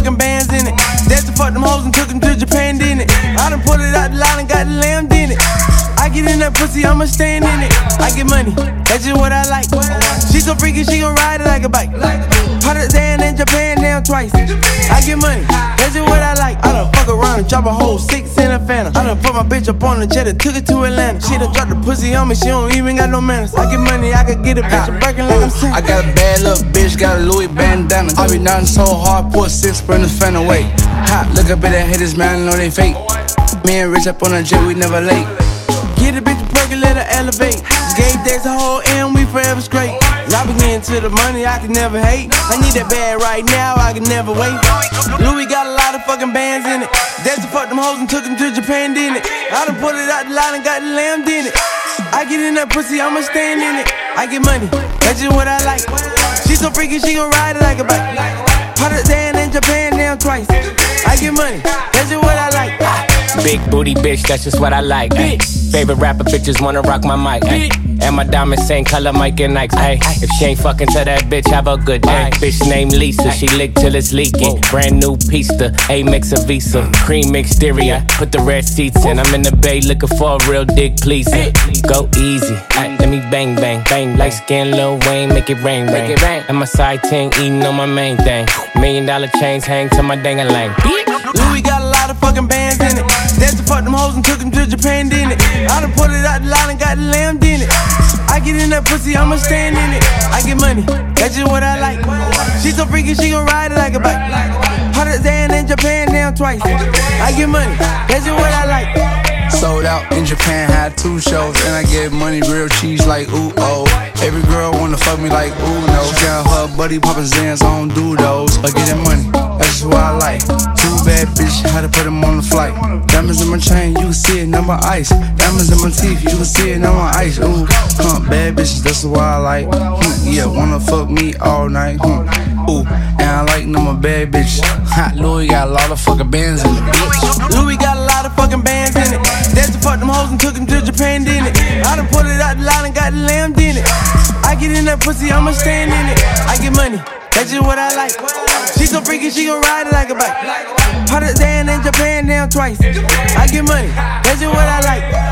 fucking bands in it. That's the fuck them hoes and took them to Japan, didn't it? I done pulled it out the line and got lamb, in it. I get in that pussy, I'ma stand in it. I get money, that's just what I like. She so freaky, she gon' ride it like a bike. Pakistan and Japan down twice. I get money, around and drop a whole six in a phantom. I done put my bitch up on the jet and took it to Atlanta. She done dropped the pussy on me, she don't even got no manners. I get money, I could get a bitch a breaking like I'm. I got a bad little bitch, got a Louis bandana. I be nothing so hard, put six sprinters fan away. Hot, look up at that haters, man, know they fake. Me and Rich up on the jet, we never late. Get a bitch a perky, let her elevate. Gave days a whole M, we forever straight. I be getting to the money, I can never hate. I need that bad right now, I can never wait. Louis got a lot of fucking bands in it. That's the fuck them hoes and took them to Japan, didn't it? I done pulled it out the line and got the lamb, in it. I get in that pussy, I'ma stand in it. I get money, that's just what I like. She so freaky, she gon' ride it like a bike. Put it down in Japan, down twice. I get money, that's just what I like. Big booty bitch, that's just what I like. Ay. Favorite rapper bitches wanna rock my mic. Ay. And my diamonds same color, Mike and Nikes. Ay. If she ain't fucking to that bitch, have a good day. Bitch named Lisa, she lick till it's leaking. Brand new pista, A mix of Visa, cream exterior. Put the red seats in. I'm in the bay looking for a real dick, please. Go easy, let me bang bang bang. Light skin, Lil Wayne, make it rain rain. And my side ting eating on my main thing. Million dollar chains hang to my dang a lang. Louis got a lot of fucking bands in it. That's the fuck them hoes and took them to Japan, didn't it? I done pulled it out the line and got the lamb, in it. I get in that pussy, I'ma stand in it. I get money, that's just what I like. She so freaky, she gon' ride it like a bike. Pakistan and in Japan down twice. I get money, that's just what I like. Sold out in Japan, had two shows, and I get money real cheese like ooh oh. Every girl wanna fuck me like ooh no. She got her buddy poppin' Zans, I don't do those. I getting money, that's what I like. Two bad bitch, had to put them on the flight. Diamonds in my chain, you can see it, number ice. Diamonds in my teeth, you can see it, number ice. Ooh, huh, bad bitches, that's what I like. Hmm, yeah, wanna fuck me all night. Hmm. Ooh, and I like number bad bitches. Hot Louis got a lot of fucking bands in it, bitch. Louis got a lot of fucking bands in it. That's the fuck them hoes and took them to Japan, didn't it? I done pulled it out the line and got lamb, in it. I get in that pussy, I'ma stand in it. I get money, that's just what I like. She so freaky, she gon' ride it like a bike. It down in Japan, down twice. I get money, that's just what I like.